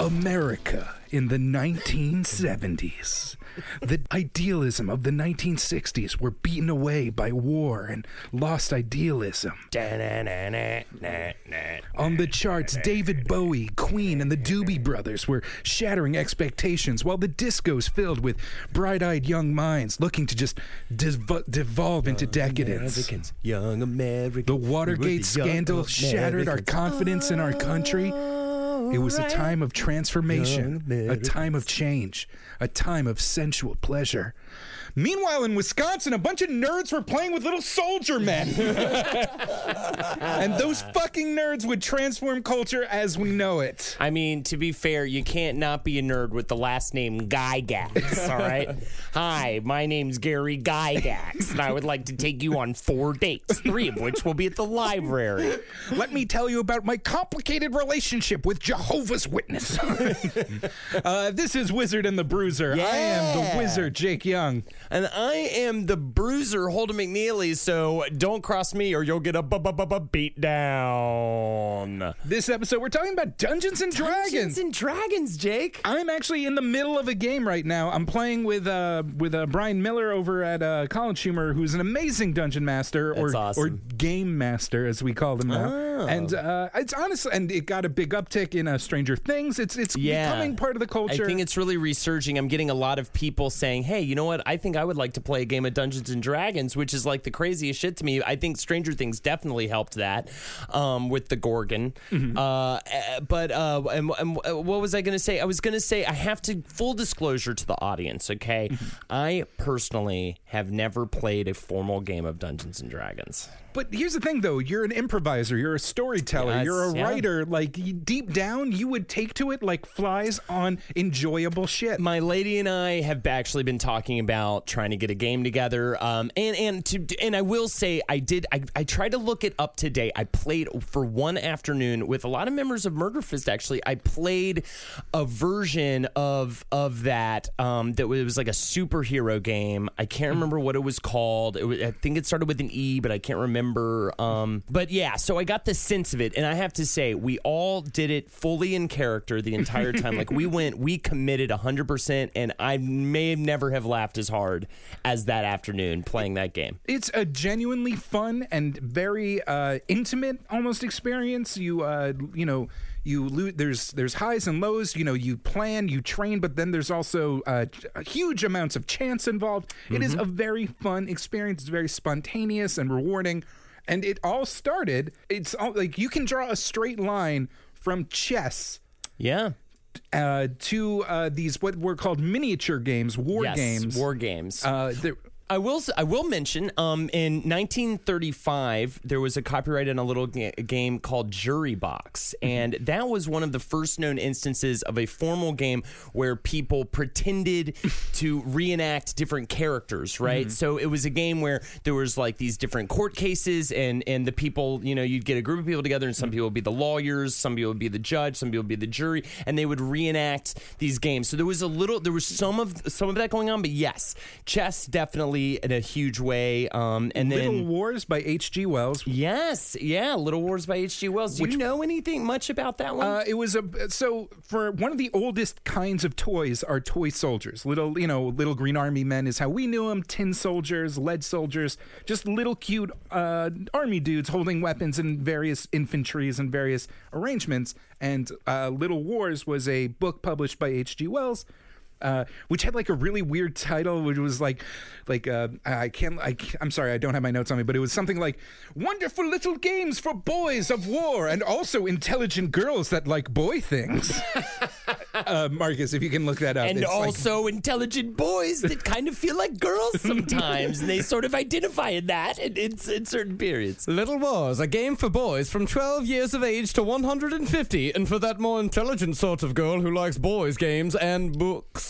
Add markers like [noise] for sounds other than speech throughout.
America in the 1970s. The idealism of the 1960s were beaten away by war and lost idealism. On the charts, David Bowie, Queen, and the Doobie Brothers were shattering expectations, while the discos filled with bright eyed young minds looking to just dev- devolve into decadence. Americans, young Americans. The the Watergate young scandal shattered our confidence in our country. It was a time of transformation, a time of change, a time of sensual pleasure. Meanwhile, in Wisconsin, a bunch of nerds were playing with little soldier men. [laughs] and those fucking nerds would transform culture as we know it. I mean, to be fair, you can't not be a nerd with the last name Gygax, all right? [laughs] Hi, my name's Gary Gygax, and I would like to take you on four dates, three of which will be at the library. Let me tell you about my complicated relationship with Jehovah's Witness. [laughs] uh, this is Wizard and the Bruiser. I am the wizard, Jake Young. And I am the bruiser Holden McNeely, so don't cross me or you'll get a beat down. This episode, we're talking about Dungeons and Dragons. Dungeons and Dragons, Jake. I'm actually in the middle of a game right now. I'm playing with uh with uh, Brian Miller over at uh, College Humor, who's an amazing dungeon master or awesome. or game master as we call them now. Oh. And uh, it's honestly, and it got a big uptick in uh, Stranger Things. It's it's Yeah. becoming part of the culture. I think it's really resurging. I'm getting a lot of people saying, "Hey, you know what? I think I would like to play a game of Dungeons and Dragons," which is like the craziest shit to me. I think Stranger Things definitely helped that um, with the Gorgon. Mm-hmm. Uh, uh, but uh, and, and what was I going to say? I was going to say I have to full disclosure to the audience. Okay, Mm-hmm. I personally have never played a formal game of Dungeons and Dragons. But here's the thing, though: you're an improviser, you're a storyteller, you're a yeah. writer. Like deep down, you would take to it like flies on enjoyable shit. my lady and I have actually been talking about trying to get a game together. Um, and and to and I will say I did. I, I tried to look it up today. I played for one afternoon with a lot of members of Murder Fist. Actually, I played a version of of that um, that was like a superhero game. I can't remember what it was called. It was, I think it started with an E, but I can't remember. Um, but yeah, so I got the sense of it, and I have to say we all did it fully in character the entire time. like we went, we committed hundred percent, and I may never have laughed as hard as that afternoon playing that game. it's a genuinely fun and very uh, intimate almost experience. You uh, you know you lo- there's there's highs and lows. You know you plan, you train, but then there's also uh, huge amounts of chance involved. It is a very fun experience. It's very spontaneous and rewarding, and it all started. It's all like you can draw a straight line from chess Yeah. uh, to uh, these what were called miniature games, war yes. games. War games. Uh, I will. I will mention. Um, in 1935, there was a copyright in a little ga- game called Jury Box, mm-hmm. and that was one of the first known instances of a formal game where people pretended [laughs] to reenact different characters. Right. Mm-hmm. So it was a game where there was like these different court cases, and and the people, you know, you'd get a group of people together, and some mm-hmm. people would be the lawyers, some people would be the judge, some people would be the jury, and they would reenact these games. So there was a little, there was some of some of that going on, but yes, chess definitely obviously in a huge way. Um, and Little Wars by H.G. Wells. yes, yeah, Little Wars by H.G. Wells. Do you know anything much about that one? Uh, it was a so for one of the oldest kinds of toys are toy soldiers. Little you know little green army men is how we knew them. Tin soldiers, lead soldiers, just little cute uh, army dudes holding weapons in various infantries and various arrangements. And uh, Little Wars was a book published by H.G. Wells. Uh, which had like a really weird title, which was like, like uh, I can't, I, can't- I'm sorry, I don't have my notes on me, but it was something like "Wonderful Little Games for Boys of War and also intelligent girls that like boy things." [laughs] uh, Marcus, if you can look that up, and It's like- also intelligent boys that kind of feel like girls [laughs] sometimes, and they sort of identify in that in, in, in certain periods. Little Wars, a game for boys from 12 years of age to 150, and for that more intelligent sort of girl who likes boys' games and books.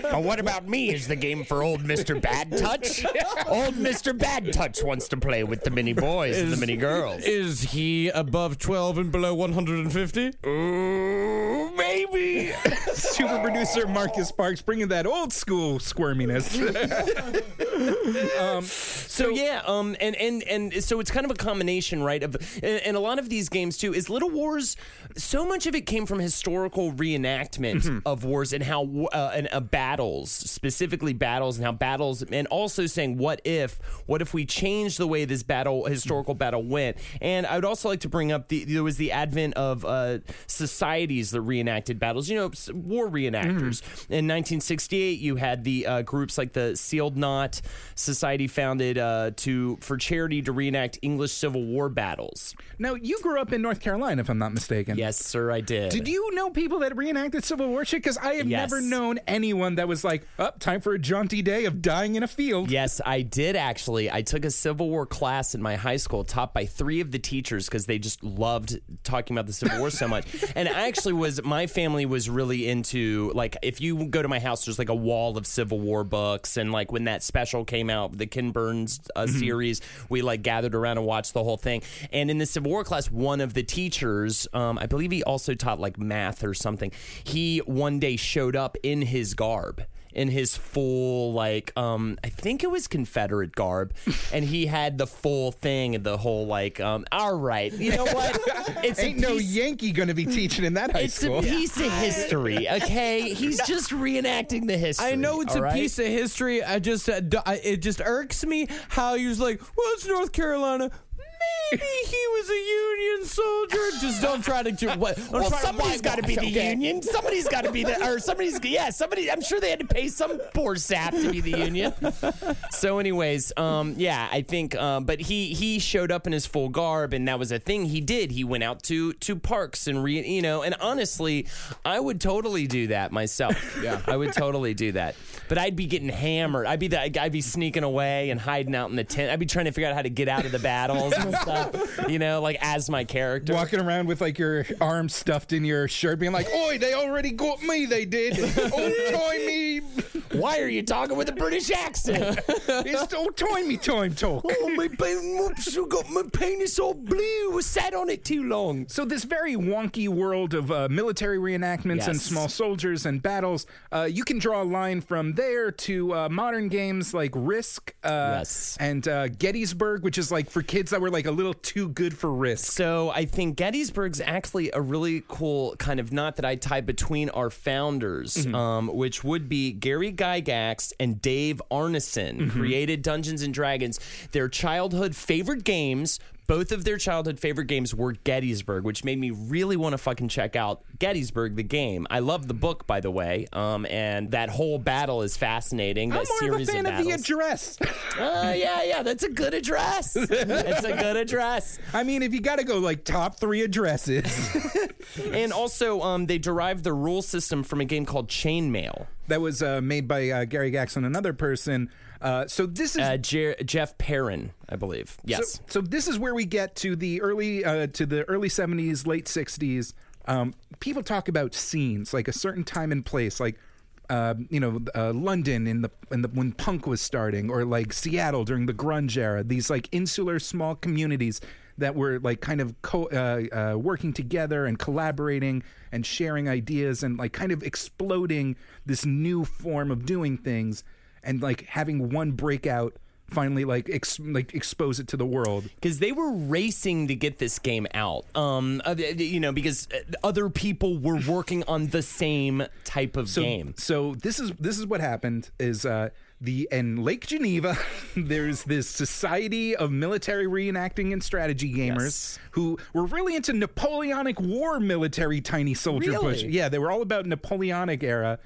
But what about me? Is the game for old Mr. Bad Touch? old Mr. Bad Touch wants to play with the mini boys and the mini girls. Is he above 12 and below 150? Ooh, maybe. [laughs] super producer Marcus Sparks bringing that old school squirminess. [laughs] So yeah, um, and and and so it's kind of a combination, right? Of and, and a lot of these games too is Little Wars. So much of it came from historical reenactment of wars and how uh, and battles, specifically battles, and how battles, and also saying what if, what if we change the way this battle, historical battle went. And I would also like to bring up the there was the advent of uh, societies that reenacted battles. You know, war reenactors. In 1968, you had the uh, groups like the Sealed Knot Society founded uh, to for charity to reenact English Civil War battles. now, you grew up in North Carolina, if I'm not mistaken. Yes, sir, I did. Did you know people that reenacted Civil War shit? Because I have Yes. never known anyone that was like, "Up, time for a jaunty day of dying in a field." Yes, I did actually. I took a Civil War class in my high school, taught by three of the teachers because they just loved talking about the Civil War so much. [laughs] And I actually was, my family was really into, like, if you go to my house, there's like a wall of Civil War books. And like when that special came out, the Ken Burns uh, series, we like gathered around and watched the whole thing. And in the Civil War class, one of the teachers, um, I believe he also taught like math or something, he one day showed up in his garb in his full like um I think it was Confederate garb and he had the full thing and the whole like um all right you know what [laughs] it's Ain't a no Yankee gonna be teaching in that high it's school. a piece of history okay he's [laughs] just reenacting the history I know it's a right? piece of history. I just uh, it just irks me how he was like, "Well, it's North Carolina." Maybe he was a Union soldier. Just don't try to. ju- What, well, somebody's got to be the okay? union. Somebody's got to be the, or somebody's, yeah, somebody. I'm sure they had to pay some poor sap to be the union. so, anyways, um, yeah, I think, um, but he he showed up in his full garb, and that was a thing he did. He went out to to parks and re, you know, and honestly, I would totally do that myself. yeah, I would totally do that. But I'd be getting hammered. I'd be that. I'd be sneaking away and hiding out in the tent. I'd be trying to figure out how to get out of the battles and stuff. You know, like as my character. Walking around with like your arms stuffed in your shirt, being like, "Oi, they already got me. They did. Oh, time me. Why are you talking with a British accent? It's all time me time talk." oh, my, whoops, I got my penis all blue. Was sat on it too long. So this very wonky world of uh, military reenactments and small soldiers and battles, uh, you can draw a line from there to uh, modern games like Risk uh, Yes. and uh, Gettysburg, which is like for kids that were like a little too good for Risk. So I think Gettysburg's actually a really cool kind of knot that I tie between our founders, um, which would be Gary Gygax and Dave Arneson, created Dungeons and Dragons. Their childhood favorite games. Both of their childhood favorite games were Gettysburg, which made me really want to fucking check out Gettysburg, the game. I love the book, by the way, um, and that whole battle is fascinating. I'm that more of a series fan of, the address. [laughs] Uh, yeah, yeah, that's a good address. [laughs] it's a good address. I mean, if you got to go like top three addresses, [laughs] And also, um, they derived the rule system from a game called Chainmail. that was uh, made by uh, Gary Gax and another person. Uh, so this is Uh, Jeff Perren, I believe. Yes. So, so this is where we get to the early uh, to the early seventies, late sixties. Um, people talk about scenes, like a certain time and place, like uh, you know uh, London in the in the when punk was starting, or like Seattle during the grunge era. These like insular small communities that were like kind of co- uh, uh, working together and collaborating and sharing ideas and like kind of exploding this new form of doing things. And like having one breakout finally like ex- like expose it to the world. because they were racing to get this game out. Um, uh, you know, because uh, other people were working on the same type of So, game. so this is this is what happened is uh the in Lake Geneva [laughs] there's this society of military reenacting and strategy gamers Yes. who were really into Napoleonic war military tiny soldier Really? push. Yeah, they were all about Napoleonic era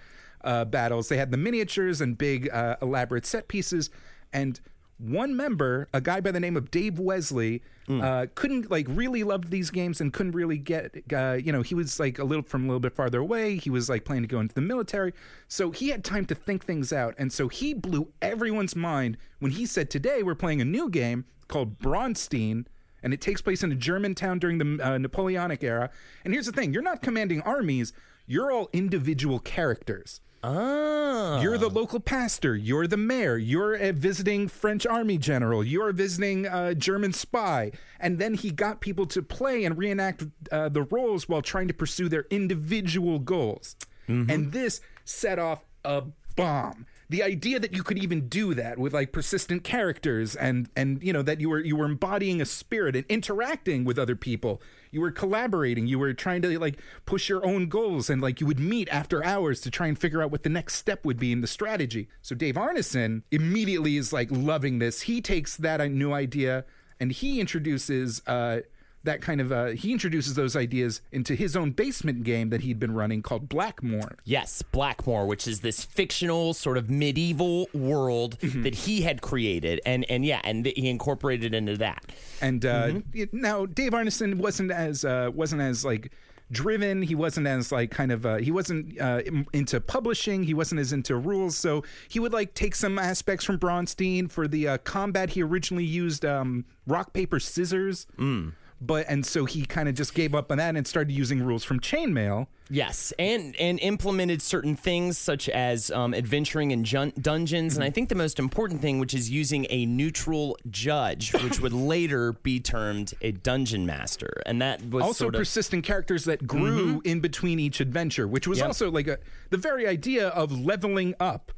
uh, battles. They had the miniatures and big uh, elaborate set pieces and one member, a guy by the name of Dave Wesely, uh, couldn't like really loved these games and couldn't really get. Uh, you know, he was like a little from a little bit farther away. He was like planning to go into the military, so he had time to think things out. And so he blew everyone's mind when he said, "Today we're playing a new game called Braunstein." And it takes place in a German town during the uh, Napoleonic era. And here's the thing: you're not commanding armies; you're all individual characters. Ah, You're the local pastor. You're the mayor. You're a visiting French army general. You're a visiting uh, German spy. And then he got people to play and reenact uh, the roles while trying to pursue their individual goals. And this set off a bomb. The idea that you could even do that with like persistent characters and and you know that you were you were embodying a spirit and interacting with other people. You were collaborating. You were trying to like push your own goals and like you would meet after hours to try and figure out what the next step would be in the strategy. So Dave Arneson immediately is like loving this. He takes that new idea and he introduces uh that kind of uh, he introduces those ideas into his own basement game that he'd been running called Blackmoor. Yes, Blackmoor, which is this fictional sort of medieval world Mm-hmm. that he had created, and and yeah, and th- he incorporated into that. And uh, Mm-hmm. it- now Dave Arneson wasn't as uh, wasn't as like driven. He wasn't as like kind of uh, he wasn't uh, into publishing. He wasn't as into rules. So he would like take some aspects from Braunstein for the uh, combat. He originally used um, rock paper scissors. Mm. But and so he kind of just gave up on that and started using rules from chainmail. Yes, and and implemented certain things such as um, adventuring in jun- dungeons, Mm-hmm. and I think the most important thing, which is using a neutral judge, which would [coughs] later be termed a dungeon master, and that was also sort of Mm-hmm. persistent characters that grew in between each adventure, which was Yep. also like a the very idea of leveling up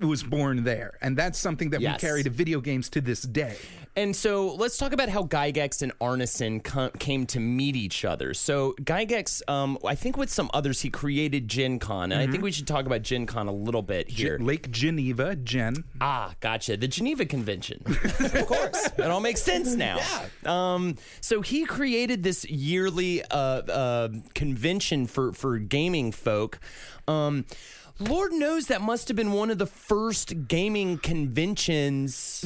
was born there, and that's something that Yes. we carry to video games to this day. And so let's talk about how Gygax and Arneson co- came to meet each other. So Gygax, um, I think with some others, he created Gen Con. And I Mm-hmm. think we should talk about Gen Con a little bit here. Lake Geneva, Gen. Ah, gotcha. The Geneva Convention. [laughs] of course. It all makes sense now. Yeah. Um, so he created this yearly uh, uh, convention for, for gaming folk. Um, Lord knows that must have been one of the first gaming conventions.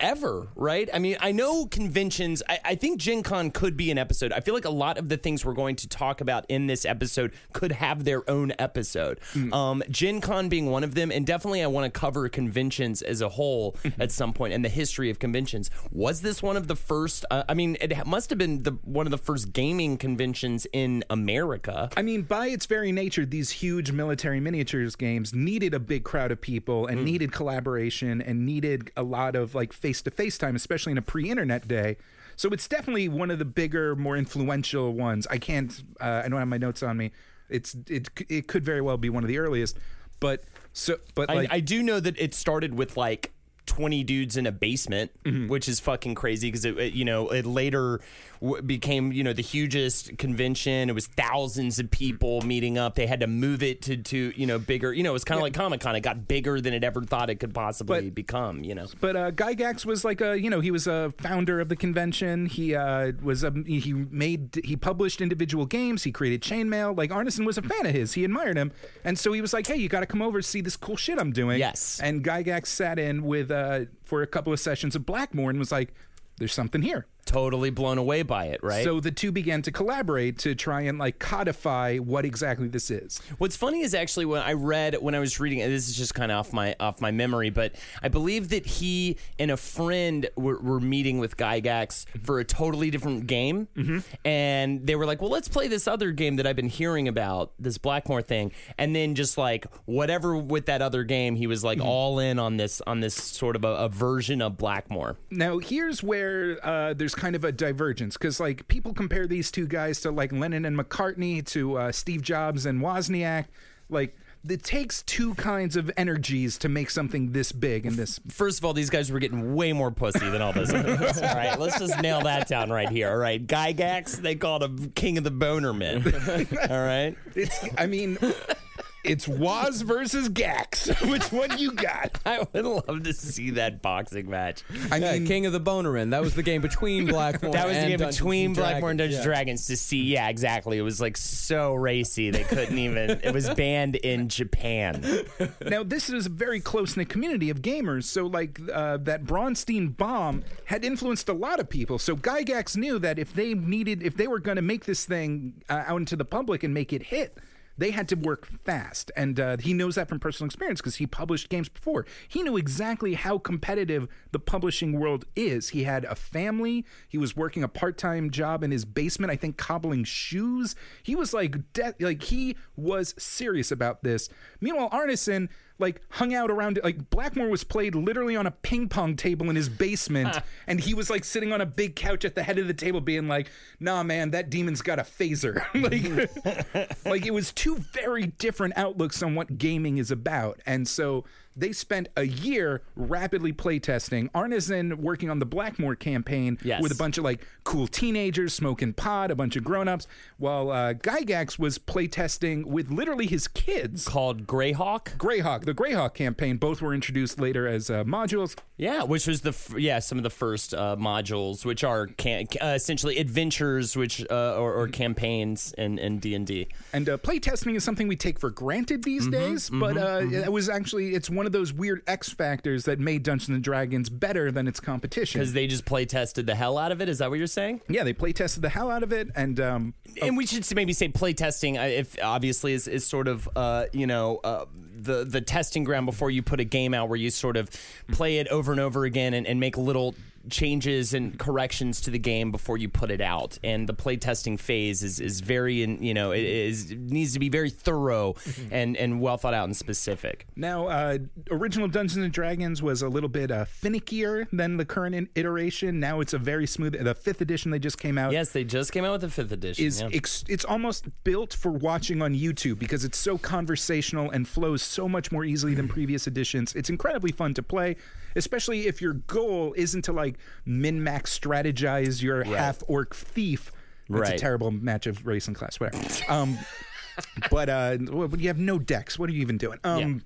Ever, right? I mean, I know conventions. I, I think Gen Con could be an episode. I feel like a lot of the things we're going to talk about in this episode could have their own episode. Um, Gen Con being one of them, and definitely I want to cover conventions as a whole at some point and the history of conventions. Was this one of the first? Uh, I mean, it must have been the one of the first gaming conventions in America. I mean, by its very nature, these huge military miniatures games needed a big crowd of people and needed collaboration and needed a lot of like face to face time, especially in a pre internet day. So it's definitely one of the bigger, more influential ones. I can't, uh, I don't have my notes on me. It's it it could very well be one of the earliest, but so but I, I do know that it started with like 20 dudes in a basement, Mm-hmm. which is fucking crazy because it, it, you know, it later w- became, you know, the hugest convention. It was thousands of people meeting up. They had to move it to, to you know, bigger, you know, it was kind of like Comic Con. It got bigger than it ever thought it could possibly But- become, you know. But uh, Gygax was like a, you know, he was a founder of the convention. He uh, was a, he made, he published individual games. He created Chainmail. Like Arneson was a fan of his. He admired him, and so he was like, "Hey, you got to come over see this cool shit I'm doing." Yes. And Gygax sat in with uh, Uh, for a couple of sessions of Blackmoor and was like, "There's something here." Totally blown away by it, right? So the two began to collaborate to try and like codify what exactly this is. What's funny is actually when I read when I was reading and this is just kind of off my off my memory, but I believe that he and a friend were, were meeting with Gygax for a totally different game, and they were like, "Well, let's play this other game that I've been hearing about, this Blackmoor thing," and then just like whatever with that other game, he was like all in on this on this sort of a, a version of Blackmoor. Now, here's where uh, there's kind of a divergence because, like, people compare these two guys to like Lennon and McCartney, to uh, Steve Jobs and Wozniak. Like, it takes two kinds of energies to make something this big and this. First of all, these guys were getting way more pussy than all those others. [laughs] all right, let's just nail that down right here. All right, Gygax, they called him King of the Boner Men. [laughs] all right. It's. I mean. It's Waz versus Gax. [laughs] Which one you got? I would love to see that boxing match. I Yeah, mean, King of the Bonerin. That was the game between [laughs] Blackmoor. That was the game Dungeons between and Blackmoor and Dragons. Dungeons Yeah. Dragons to see. Yeah, exactly. It was like so racy they couldn't even. [laughs] It was banned in Japan. now this is a very close knit community of gamers. So like uh, that Braunstein bomb had influenced a lot of people. So Gygax knew that if they needed, if they were going to make this thing uh, out into the public and make it hit. They had to work fast, and uh, he knows that from personal experience because he published games before. He knew exactly how competitive the publishing world is. He had a family. He was working a part-time job in his basement, I think, cobbling shoes. He was like, de- like he was serious about this. Meanwhile, Arneson like hung out around it. Like Blackmoor was played literally on a ping pong table in his basement [laughs] and he was like sitting on a big couch at the head of the table being like nah man that demon's got a phaser. [laughs] Like [laughs] like it was two very different outlooks on what gaming is about. And so they spent a year rapidly playtesting. Arneson working on the Blackmoor campaign Yes. with a bunch of like cool teenagers smoking pot, a bunch of grown-ups, while uh, Gygax was playtesting with literally his kids. Called Greyhawk. Greyhawk, the Greyhawk campaign, both were introduced later as uh, modules. Yeah, which was the f- yeah some of the first uh, modules, which are can- uh, essentially adventures, which uh, or, or campaigns in in D and D. And uh, playtesting is something we take for granted these days, but uh, it was actually it's one of those weird X factors that made Dungeons and Dragons better than its competition. Because they just play tested the hell out of it. Is that what you're saying? yeah, they play tested the hell out of it, and um, And we should maybe say play testing, uh, if obviously is, is sort of uh, you know uh, the the testing ground before you put a game out, where you sort of play it over and over again and, and make little changes and corrections to the game before you put it out. And the play testing phase is is very in, you know it is needs to be very thorough [laughs] and and well thought out and specific. Now, uh, original Dungeons and Dragons was a little bit uh, finickier than the current iteration. Now it's a very smooth. The fifth edition they just came out Yes, they just came out with the fifth edition. is yeah. ex- it's almost built for watching on YouTube because it's so conversational and flows so much more easily than previous editions. It's incredibly fun to play, especially if your goal isn't to like min max strategize your half orc thief. It's a terrible match of race and class, whatever. um, [laughs] but uh, you have no decks. What are you even doing? Um,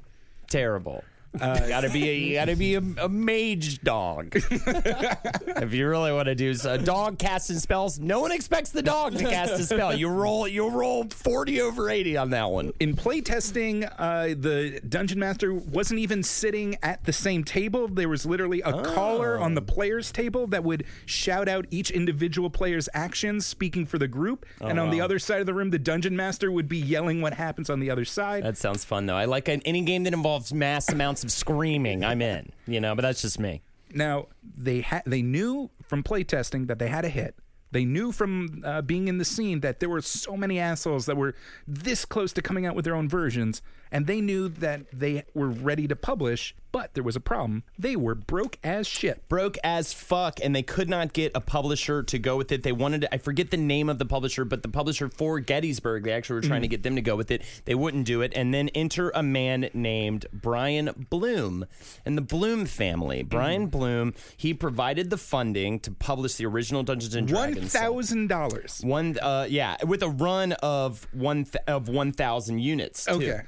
terrible. You gotta be a, you gotta be a, a mage dog. [laughs] if you really want to do a dog casting spells, no one expects the dog to cast a spell. You roll you roll forty over eighty on that one. in playtesting, uh, the dungeon master wasn't even sitting at the same table. There was literally a caller on the player's table that would shout out each individual player's actions, speaking for the group. and on the other side of the room, the dungeon master would be yelling what happens on the other side. That sounds fun though. I like an, any game that involves mass amounts of screaming. I'm in. You know, but that's just me. Now they had they knew from playtesting that they had a hit. They knew from uh, being in the scene that there were so many assholes that were this close to coming out with their own versions, and they knew that they were ready to publish. But there was a problem. They were broke as shit. broke as fuck and they could not get a publisher to go with it. They wanted to, I forget the name of the publisher, but the publisher for Gettysburg, they actually were trying to get them to go with it. They wouldn't do it. And then enter a man named Brian Blume and the Blume family. Brian Blume, he provided the funding to publish the original Dungeons and Dragons. thousand dollars. One, uh, yeah, with a run of one th- of one thousand units. Too. Okay.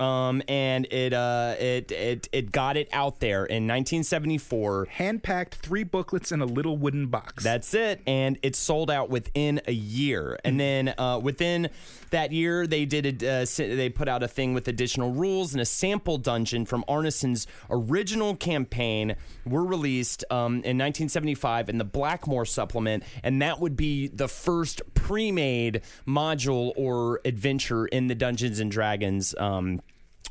Um, and it uh it it it got it out there in 1974. Hand packed three booklets in a little wooden box. That's it, and it sold out within a year. And then uh, within that year, they did a, uh, they put out a thing with additional rules and a sample dungeon from Arneson's original campaign were released um, in 1975 in the Blackmoor supplement, and that would be the first pre-made module or adventure in the Dungeons and Dragons. Um,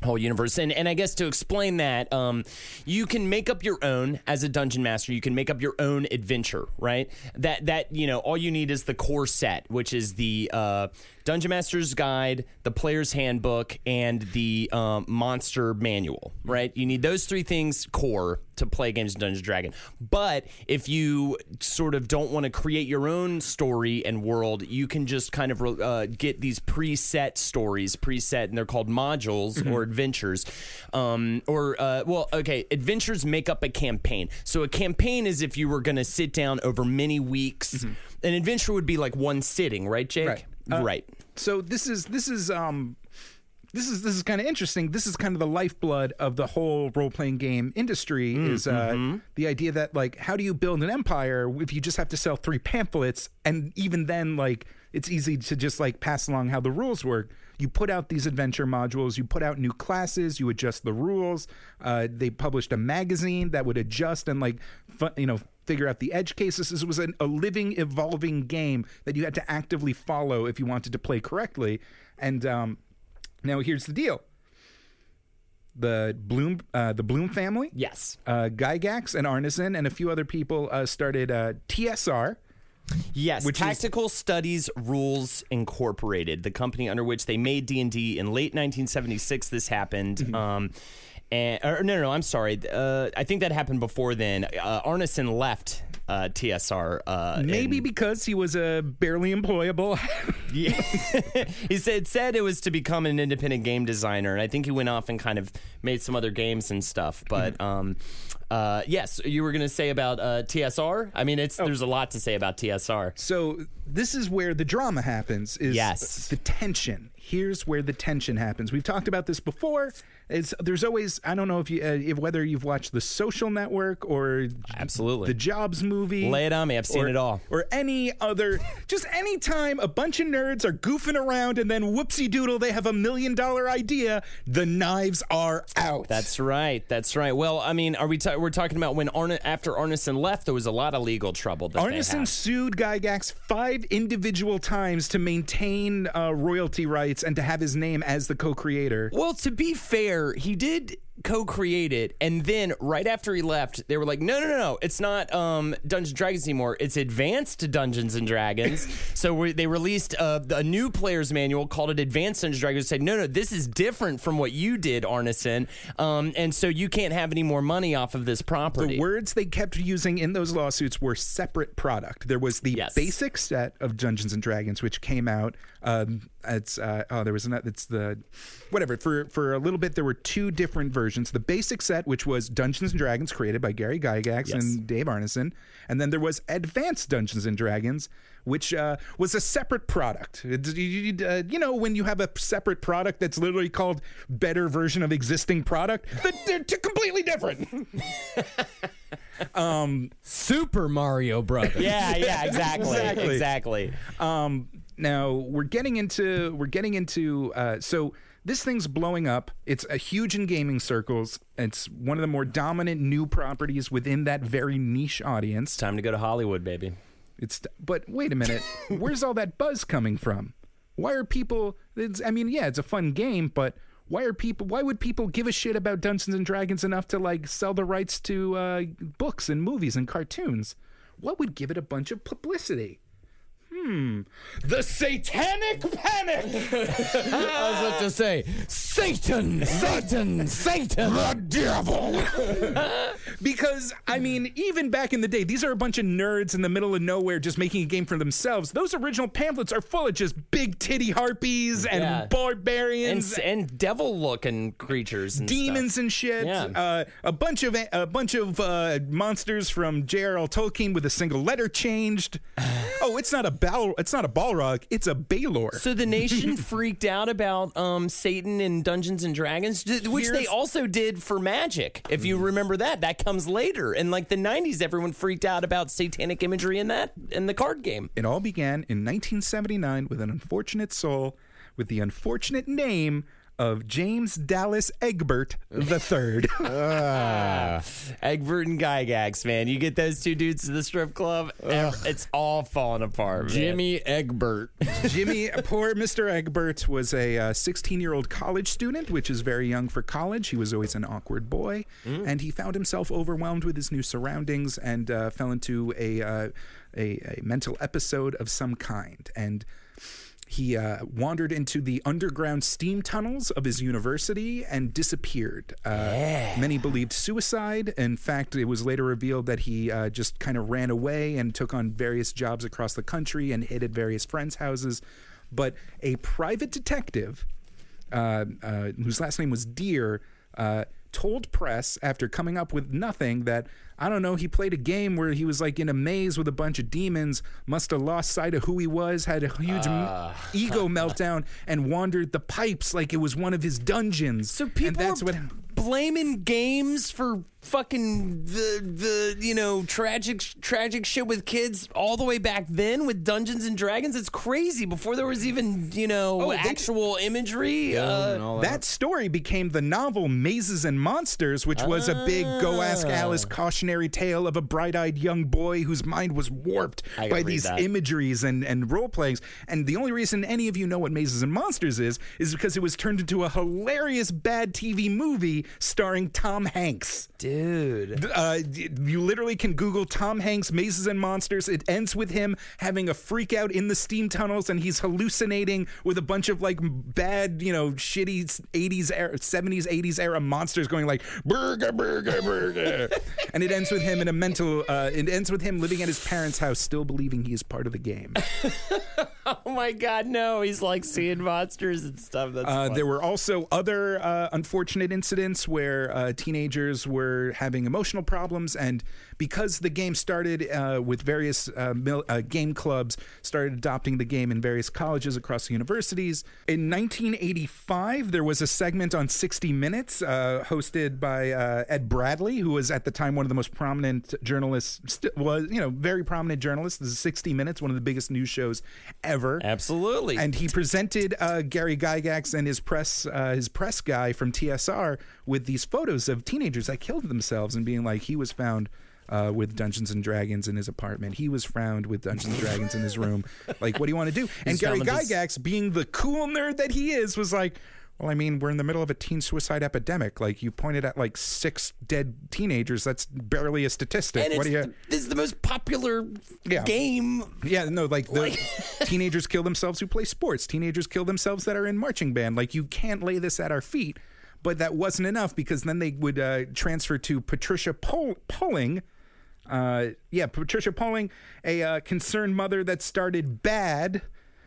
whole universe. And and I guess to explain that um you can make up your own as a dungeon master. You can make up your own adventure right? That that you know all you need is the core set which is the uh dungeon master's guide the player's handbook and the um, monster manual right you need those three things core to play games in Dungeons and Dragon. But if you sort of don't want to create your own story and world, you can just kind of uh, get these preset stories, preset, and they're called modules or adventures. Um, or, uh, well, okay, adventures make up a campaign. So a campaign is if you were going to sit down over many weeks. An adventure would be like one sitting, right, Jake? Right. Uh, right. So this is this is um this is this is kind of interesting. This is kind of the lifeblood of the whole role playing game industry. Mm, is uh, mm-hmm. the idea that like how do you build an empire if you just have to sell three pamphlets and even then like it's easy to just like pass along how the rules work. You put out these adventure modules, you put out new classes, you adjust the rules. Uh, they published a magazine that would adjust and like fu- you know figure out the edge cases. This was an, a living, evolving game that you had to actively follow if you wanted to play correctly. And um, now here's the deal: the Blume, uh, the Blume family, Yes. uh, Gygax and Arneson, and a few other people uh, started uh, TSR. Yes, Which is- Tactical Studies Rules Incorporated, the company under which they made D and D in late 1976. This happened. Mm-hmm. Um, and or, no, no, no, I'm sorry. Uh, I think that happened before then. Uh, Arneson left uh, TSR. Uh, Maybe in- because he was uh, barely employable. [laughs] Yeah. [laughs] he said said it was to become an independent game designer, and I think he went off and kind of made some other games and stuff. But Mm-hmm. um, uh, yes, you were going to say about uh, TSR. I mean, it's Oh. there's a lot to say about TSR. So this is where the drama happens. Is Yes. the tension. Here's where the tension happens. We've talked about this before. It's there's always I don't know if you uh, if whether you've watched The Social Network or Absolutely. the Jobs movie. Lay it on me. I've seen or- it all. Or any other, just any time a bunch of nerds are goofing around and then whoopsie doodle, they have a million dollar idea. The knives are out. That's right. That's right. Well, I mean, are we ta- we're talking about when Arne after Arneson left, there was a lot of legal trouble. That they Arneson sued Gygax five individual times to maintain uh, royalty rights and to have his name as the co-creator. Well, to be fair, he did co-create it, and then right after he left, they were like, "No, no, no, no! It's not um, Dungeons and Dragons anymore. It's Advanced Dungeons and Dragons." [laughs] so we, they released uh, a new player's manual called it Advanced Dungeons and Dragons. Said, "No, no, this is different from what you did, Arneson, um, and so you can't have any more money off of this property." The words they kept using in those lawsuits were separate product. There was the Yes. basic set of Dungeons and Dragons, which came out. Um, it's uh, oh, there was another. It's the whatever. For for a little bit, there were two different versions. The basic set, which was Dungeons and Dragons, created by Gary Gygax Yes. and Dave Arneson, and then there was Advanced Dungeons and Dragons. Which uh, was a separate product. It- you, you- uh, you know, when you have a separate product that's literally called better version of existing product, they're, they're two completely different. [laughs] um, Super Mario Brothers. yeah, yeah, exactly, [laughs] Exactly. exactly. Um, now we're getting into we're getting into uh, so this thing's blowing up. It's a huge in gaming circles. It's one of the more dominant new properties within that very niche audience. Time to go to Hollywood, baby. It's but wait a minute, [laughs] where's all that buzz coming from? Why are people? It's, I mean, yeah, it's a fun game, but why are people? Why would people give a shit about Dungeons and Dragons enough to like sell the rights to uh, books and movies and cartoons? What would give it a bunch of publicity? Hmm. The Satanic Panic. [laughs] I was about to say, Satan, Satan, Satan. the devil. [laughs] because I mean, even back in the day, these are a bunch of nerds in the middle of nowhere just making a game for themselves. Those original pamphlets are full of just big titty harpies and Yeah. And, barbarians. and devil-looking creatures, and Demons stuff. and shit. Yeah. Uh, a bunch of a bunch of uh, monsters from J.R.L. Tolkien with a single letter changed. [laughs] oh, it's not a bal- It's not a Balrog. It's a Balor. So the nation [laughs] freaked out about um, Satan and Dungeons and Dragons, which they also did for Magic. If you remember that, that comes later. In like the '90s, everyone freaked out about satanic imagery in that in the card game. It all began in 1979 with an unfortunate soul with the unfortunate name of James Dallas Egbert the III. [laughs] Egbert and Gygax, man, you get those two dudes to the strip club, ev- it's all falling apart. man. Jimmy Egbert. [laughs] Jimmy, [laughs] poor Mr. Egbert was a 16 year old college student, which is very young for college. He was always an awkward boy, and he found himself overwhelmed with his new surroundings and uh, fell into a, uh, a a mental episode of some kind. And he uh, wandered into the underground steam tunnels of his university and disappeared. Uh, Many believed suicide. In fact, it was later revealed that he uh, just kind of ran away and took on various jobs across the country and hid at various friends' houses. But a private detective uh, uh, whose last name was Dear, uh, told press after coming up with nothing that I don't know. He played a game where he was like in a maze with a bunch of demons, must have lost sight of who he was, had a huge m- ah. ego meltdown, and wandered the pipes like it was one of his dungeons. So people and that's are what. Blaming games for fucking the the you know tragic tragic shit with kids all the way back then with Dungeons and Dragons. It's crazy before there was even you know Oh, they- actual imagery. Uh, That story became the novel Mazes and Monsters, which was a big go ask Ah. Alice cautionary tale of a bright eyed young boy whose mind was warped by these that. imageries and, and role playings. And the only reason any of you know what Mazes and Monsters is, is because it was turned into a hilarious bad TV movie starring Tom Hanks. Dude. Uh, you literally can Google Tom Hanks Mazes and Monsters. It ends with him having a freak out in the steam tunnels, and he's hallucinating with a bunch of like bad, you know, shitty '80s, era, '70s, '80s era monsters going like burger, burger, burger, [laughs] and it ends with him in a mental. Uh, it ends with him living at his parents' house, still believing he is part of the game. [laughs] Oh my god, no! He's like seeing monsters and stuff. That's Uh, there were also other uh, unfortunate incidents where uh, teenagers were having emotional problems, and because the game started uh, with various uh, mil- uh, game clubs, started adopting the game in various colleges across the universities. In 1985, there was a segment on 60 Minutes uh, hosted by uh, Ed Bradley, who was at the time one of the most prominent journalists. St- was you know very prominent journalist. This is 60 Minutes, one of the biggest news shows ever. absolutely. And he presented uh, Gary Gygax and his press uh, his press guy from TSR with these photos of teenagers that killed themselves and being like he was found uh, with Dungeons and Dragons in his apartment. He was found with Dungeons and Dragons in his room. [laughs] Like, what do you want to do? And He's Gary Gygax, being the cool nerd that he is, was like. Well, I mean, we're in the middle of a teen suicide epidemic. Like you pointed at, like six dead teenagers. That's barely a statistic. and what do you? this is the most popular Yeah. game. Yeah, no, like the [laughs] teenagers kill themselves who play sports. Teenagers kill themselves that are in marching band. Like you can't lay this at our feet. But that wasn't enough because then they would uh, transfer to Patricia Pol- Pulling. Uh, yeah, Patricia Pulling, a uh, concerned mother that started BAD.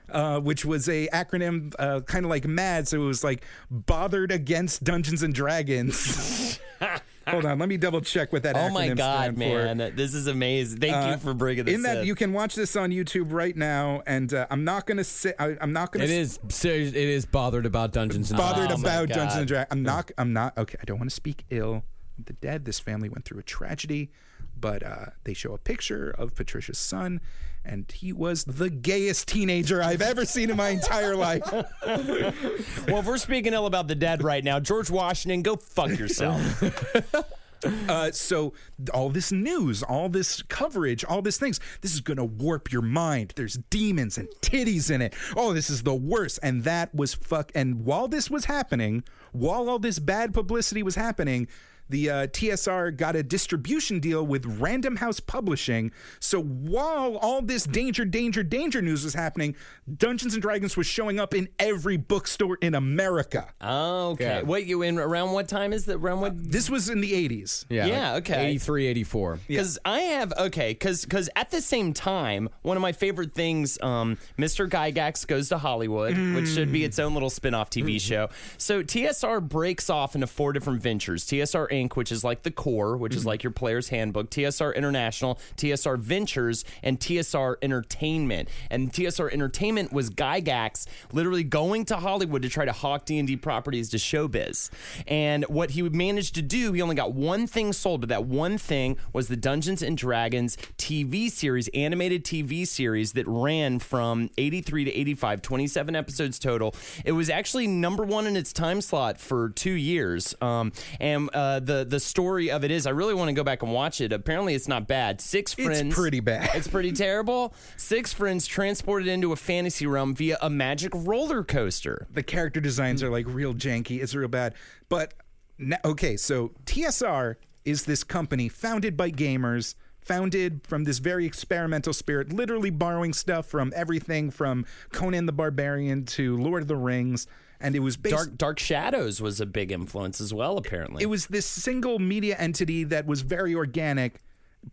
Uh, which was a acronym uh, kind of like MAD, so it was like bothered against Dungeons and Dragons. [laughs] Hold on, let me double check what that. Oh my god, stand for. man! This is amazing. Thank Uh, you for bringing this in that you can watch this on YouTube right now, and uh, I'm not gonna say I, I'm not gonna It is serious. It is bothered about Dungeons and bothered Dragons. Oh about Dungeons and Dragons. I'm not. I'm not. Okay, I don't want to speak ill of the dead. This family went through a tragedy, but uh, they show a picture of Patricia's son, and he was the gayest teenager I've ever seen in my entire life. [laughs] Well, if we're speaking ill about the dead right now, George Washington, go fuck yourself. [laughs] Uh, so all this news, all this coverage, all these things, this is gonna warp your mind. There's demons and titties in it. Oh, this is the worst. And that was fuck. And while this was happening, while all this bad publicity was happening. The uh, TSR got a distribution deal with Random House Publishing. So while all this danger, danger, danger news was happening, Dungeons and Dragons was showing up in every bookstore in America. okay. What you in around what time is that? Around what? This was in the 80s. Yeah, Yeah, like okay. 83, 84. Because I have okay, because because at the same time, one of my favorite things, um, Mr. Gygax goes to Hollywood, which should be its own little spin-off TV show. So TSR breaks off into four different ventures: TSR Inc., which is like the core, which is like your player's handbook; TSR International, TSR Ventures, and TSR Entertainment. And TSR Entertainment was Gygax literally going to Hollywood to try to hawk D and D properties to showbiz. And what he managed to do, he only got one thing sold, but that one thing was the Dungeons and Dragons TV series, animated TV series that ran from 83 to 85, 27 episodes total. It was actually number one in its time slot for two years. Um, and uh, the the story of it is, I really want to go back and watch it. Apparently, it's not bad. Six friends. It's pretty bad. It's pretty [laughs] terrible. Six friends transported into a fantasy realm via a magic roller coaster. the character designs are like real janky. It's real bad. But okay, so TSR is this company founded by gamers, founded from this very experimental spirit, literally borrowing stuff from everything from Conan the Barbarian to Lord of the Rings. And it was based, Dark Dark Shadows was a big influence as well, apparently. it was this single media entity that was very organic,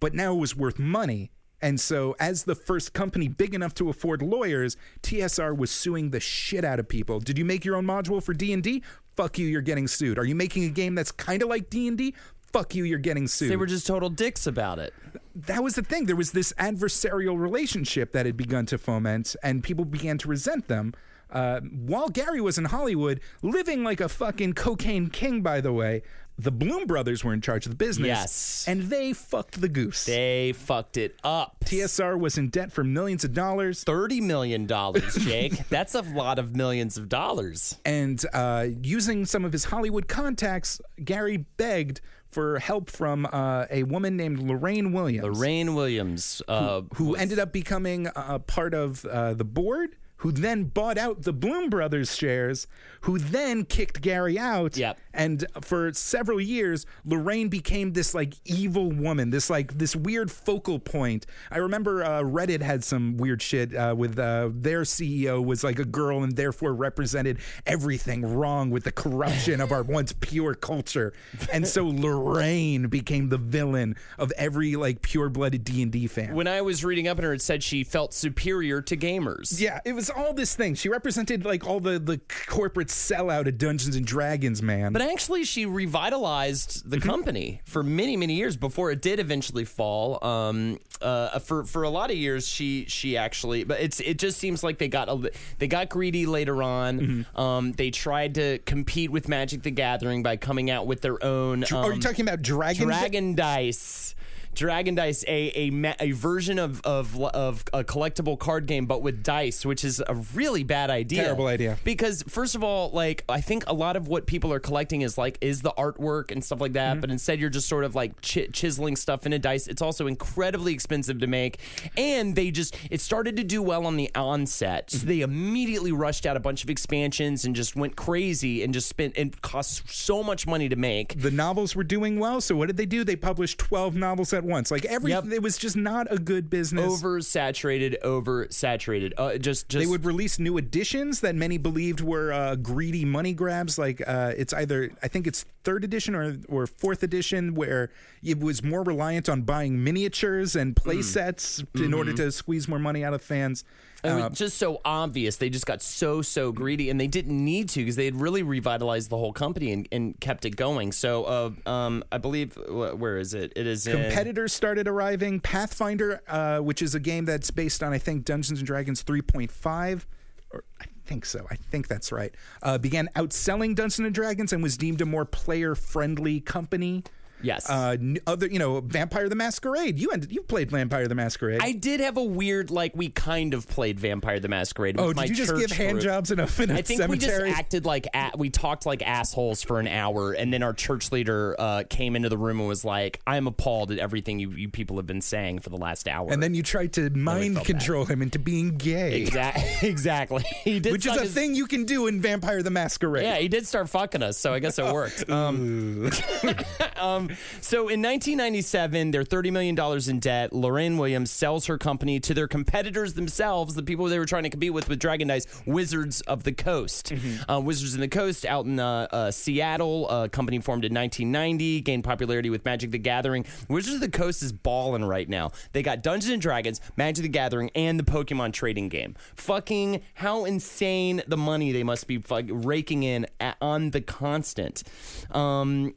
but now it was worth money. And so, as the first company big enough to afford lawyers, TSR was suing the shit out of people. Did you make your own module for D and D? Fuck you, you're getting sued. Are you making a game that's kind of like D and D? Fuck you, you're getting sued. they were just total dicks about it. that was the thing. There was this adversarial relationship that had begun to foment, and people began to resent them. Uh, while Gary was in Hollywood, living like a fucking cocaine king, by the way, the Blume brothers were in charge of the business. Yes. And they fucked the goose. They fucked it up. TSR was in debt for millions of dollars. Thirty million dollars, [laughs] Jake. That's a lot of millions of dollars. And uh, using some of his Hollywood contacts, Gary begged for help from uh, a woman named Lorraine Williams. Lorraine Williams, uh, who ended up becoming a part of uh, the board, who then bought out the Blume Brothers shares, who then kicked Gary out. Yep. And for several years, Lorraine became this like evil woman, this like this weird focal point. I remember uh, Reddit had some weird shit uh, with uh, their CEO was like a girl and therefore represented everything wrong with the corruption of our once pure culture. And so [laughs] Lorraine became the villain of every like pure-blooded D&D fan. when I was reading up on her, it said she felt superior to gamers. Yeah, it was all this thing. She represented like all the the corporate sellout of Dungeons and Dragons, man. But actually, she revitalized the company for many, many years before it did eventually fall. Um, uh, for for a lot of years, she she actually, but it's it just seems like they got a, they got greedy later on. Um, they tried to compete with Magic the Gathering by coming out with their own. Are you um, talking about Dragon? Dragon Dice. Dragon Dice, a a, a version of, of of a collectible card game, but with dice, which is a really bad idea. Terrible idea. Because first of all, like I think a lot of what people are collecting is like is the artwork and stuff like that, Mm-hmm. but instead you're just sort of like chi- chiseling stuff into dice. It's also incredibly expensive to make, and they just it started to do well on the onset, Mm-hmm. so they immediately rushed out a bunch of expansions and just went crazy and just spent and cost so much money to make. The novels were doing well, so what did they do? They published twelve novels at once. Like every, Yep. it was just not a good business. oversaturated, oversaturated. Uh, just, just they would release new editions that many believed were uh, greedy money grabs. Like uh, it's either I think it's third edition or or fourth edition, where it was more reliant on buying miniatures and play Hmm. sets in order Mm-hmm. to squeeze more money out of fans. It was just so obvious. They just got so so greedy, and they didn't need to because they had really revitalized the whole company and, and kept it going. So, uh, um, I believe where is it? It is in competitors started arriving. Pathfinder, uh, which is a game that's based on I think Dungeons and Dragons 3.5, or I think so. I think that's right. Uh, began outselling Dungeons and Dragons and was deemed a more player-friendly company. Yes. Uh, other, you know, Vampire the Masquerade. You ended, you played Vampire the Masquerade. I did have a weird like we kind of played Vampire the Masquerade. With oh, did you just give hand jobs in a, in a I think cemetery? we just acted like a- we talked like assholes for an hour, and then our church leader uh, came into the room and was like, "I'm appalled at everything you, you people have been saying for the last hour." and then you tried to mind control him into being gay, exactly, [laughs] exactly, he did which is a his- thing you can do in Vampire the Masquerade. Yeah, he did start fucking us, so I guess it worked. Um, [laughs] um, so in 1997, they're 30 million dollars in debt. Lorraine Williams sells her company to their competitors themselves, the people they were trying to compete with with Dragon Dice, Wizards of the Coast. Uh, Wizards of the Coast out in uh, uh, Seattle, a company formed in 1990, gained popularity with Magic the Gathering. Wizards of the Coast is balling right now. They got Dungeons and Dragons, Magic the Gathering, and the Pokemon trading game. Fucking how insane the money they must be raking in at, on the constant. Um,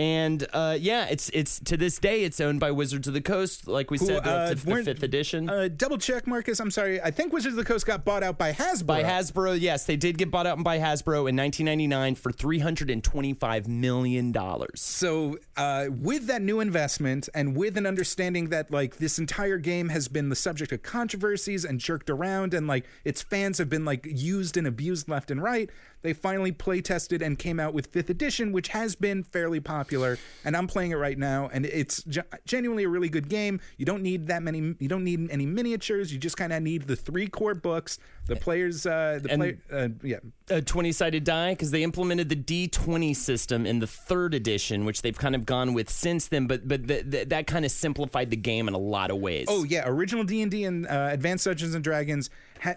and uh, yeah, it's it's to this day it's owned by Wizards of the Coast. Like we Who, said, uh, to the fifth edition. Uh, double check, Marcus. I'm sorry. I think Wizards of the Coast got bought out by Hasbro. by Hasbro, yes, they did get bought out by Hasbro in 1999 for 325 million dollars. So, uh, with that new investment and with an understanding that like this entire game has been the subject of controversies and jerked around, and like its fans have been like used and abused left and right, they finally play tested and came out with fifth edition, which has been fairly popular. Popular, and I'm playing it right now, and it's genuinely a really good game. You don't need that many. You don't need any miniatures. You just kind of need the three core books. The players, uh, the And- player, uh, yeah. a 20 sided die because they implemented the D20 system in the third edition, which they've kind of gone with since then. But but th- th- that kind of simplified the game in a lot of ways. Oh yeah, original D and D and uh, Advanced Dungeons and Dragons.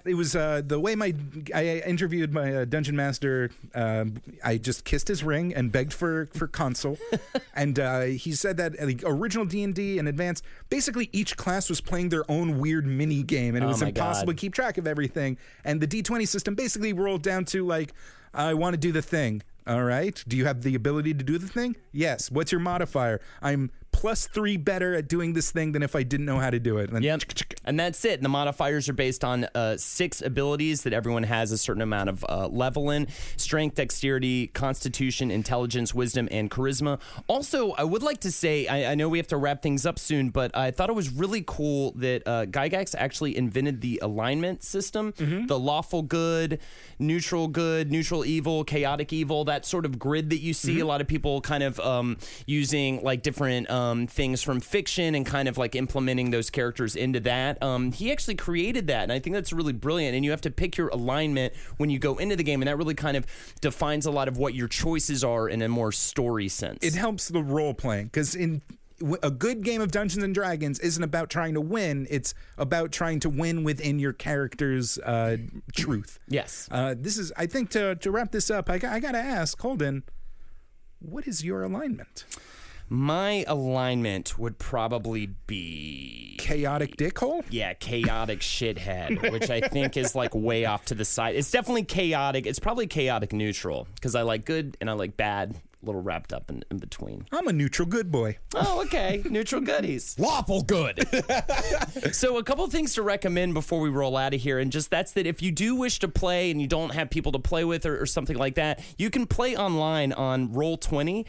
It was uh, the way my I interviewed my uh, dungeon master. Um I just kissed his ring and begged for for console, [laughs] and uh, he said that uh, the original D and D and Advanced, basically each class was playing their own weird mini game, and it Oh was impossible God. to keep track of everything. And the D twenty system basically rolled down to like, I want to do the thing. All right. Do you have the ability to do the thing? Yes. What's your modifier? I'm plus three better at doing this thing than if I didn't know how to do it. And Yep. And that's it. And the modifiers are based on uh, six abilities that everyone has a certain amount of uh, level in strength, dexterity, constitution, intelligence, wisdom, and charisma. Also, I would like to say, I, I know we have to wrap things up soon, but I thought it was really cool that uh, Gygax actually invented the alignment system the lawful good, neutral good, neutral evil, chaotic evil, that sort of grid that you see a lot of people kind of um, using like different um, things from fiction and kind of like implementing those characters into that. Um, he actually created that, and I think that's really brilliant. And you have to pick your alignment when you go into the game, and that really kind of defines a lot of what your choices are in a more story sense. it helps the role playing because in a good game of Dungeons and Dragons isn't about trying to win; it's about trying to win within your character's uh, truth. yes. Uh, this is, I think, to to wrap this up, I, I got to ask Holden, what is your alignment? My alignment would probably be Chaotic dickhole? yeah, chaotic shithead, which I think is like way off to the side. It's definitely chaotic. It's probably chaotic neutral because I like good and I like bad, a little wrapped up in, in between. I'm a neutral good boy. Oh, okay. [laughs] Neutral goodies. Lawful good. [laughs] So, a couple things to recommend before we roll out of here, and just that's that if you do wish to play and you don't have people to play with or, or something like that, you can play online on Roll20.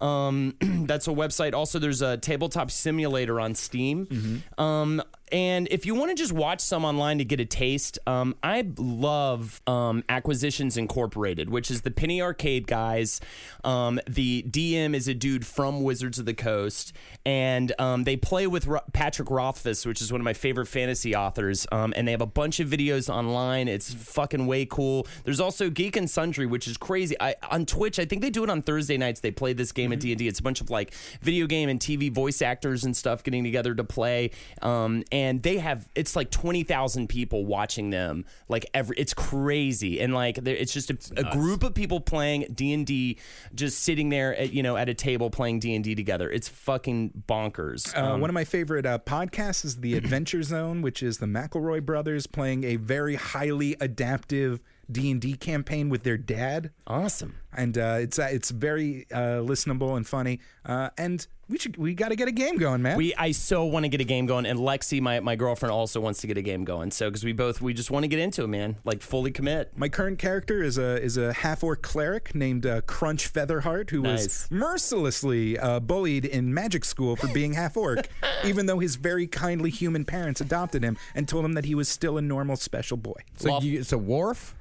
Um, [clears throat] that's a website. Also, there's a tabletop simulator on Steam. Um, and if you want to just watch some online to get a taste, um, I love um, Acquisitions Incorporated, which is the Penny Arcade guys. Um, the DM is a dude from Wizards of the Coast, and um, they play with Ro- Patrick Rothfuss, which is one of my favorite fantasy authors. Um, and they have a bunch of videos online. It's fucking way cool. There's also Geek and Sundry, which is crazy. I, on Twitch, I think they do it on Thursday nights. They play this game at D&D. It's a bunch of like video game and TV voice actors and stuff getting together to play. Um, and they have it's like 20,000 people watching them like every it's crazy and like there- it's just a, a group of people playing D&D just sitting there at you know at a table playing D&D together. It's fucking bonkers. Uh, Um, one of my favorite uh, podcasts is The Adventure Zone, which is the McElroy brothers playing a very highly adaptive D and D campaign with their dad, awesome. and uh, it's uh, it's very uh, listenable and funny. Uh, and we should we got to get a game going, man. We I so want to get a game going, and Lexi, my, my girlfriend, also wants to get a game going. So because we both we just want to get into it, man. Like fully commit. My current character is a is a half orc cleric named uh, Crunch Featherheart, who Nice. was mercilessly uh, bullied in magic school for being half orc, [laughs] even though his very kindly human parents adopted him and told him that he was still a normal special boy. So Law- you, it's a wharf.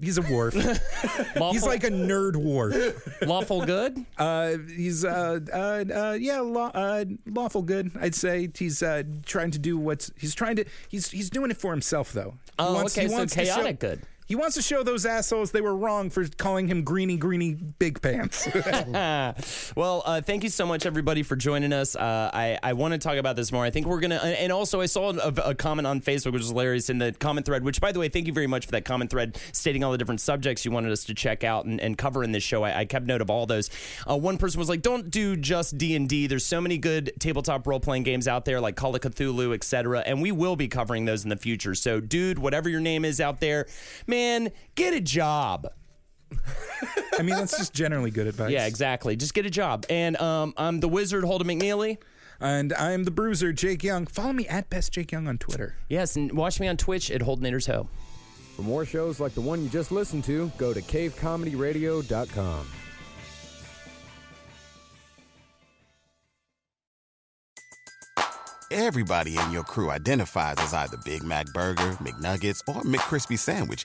He's a. [laughs] Lawful, he's like a nerd dwarf. lawful good. Uh, he's uh, uh, uh, yeah, law, uh, lawful good. I'd say he's uh, trying to do what's he's trying to he's he's doing it for himself though. He Oh, okay, so to show- chaotic good. He wants to show those assholes they were wrong for calling him greeny greeny big pants. [laughs] [laughs] Well, uh, thank you so much, everybody, for joining us. Uh, I, I want to talk about this more. I think we're going to, and also I saw a, a comment on Facebook, which was hilarious in the comment thread, which, by the way, thank you very much for that comment thread stating all the different subjects you wanted us to check out and, and cover in this show. I, I kept note of all those. Uh, one person was like, don't do just D&D. There's so many good tabletop role-playing games out there like Call of Cthulhu, etc. And we will be covering those in the future. So, dude, whatever your name is out there, man, get a job. I mean, that's just generally good advice. Yeah, exactly. Just get a job. And um, I'm the wizard, Holden McNeely. And I'm the bruiser, Jake Young. Follow me at best Jake Young on Twitter. Yes, and watch me on Twitch at Holdenators Ho. For more shows like the one you just listened to, go to cavecomedyradio.com. Everybody in your crew identifies as either Big Mac Burger, McNuggets, or McCrispy Sandwich.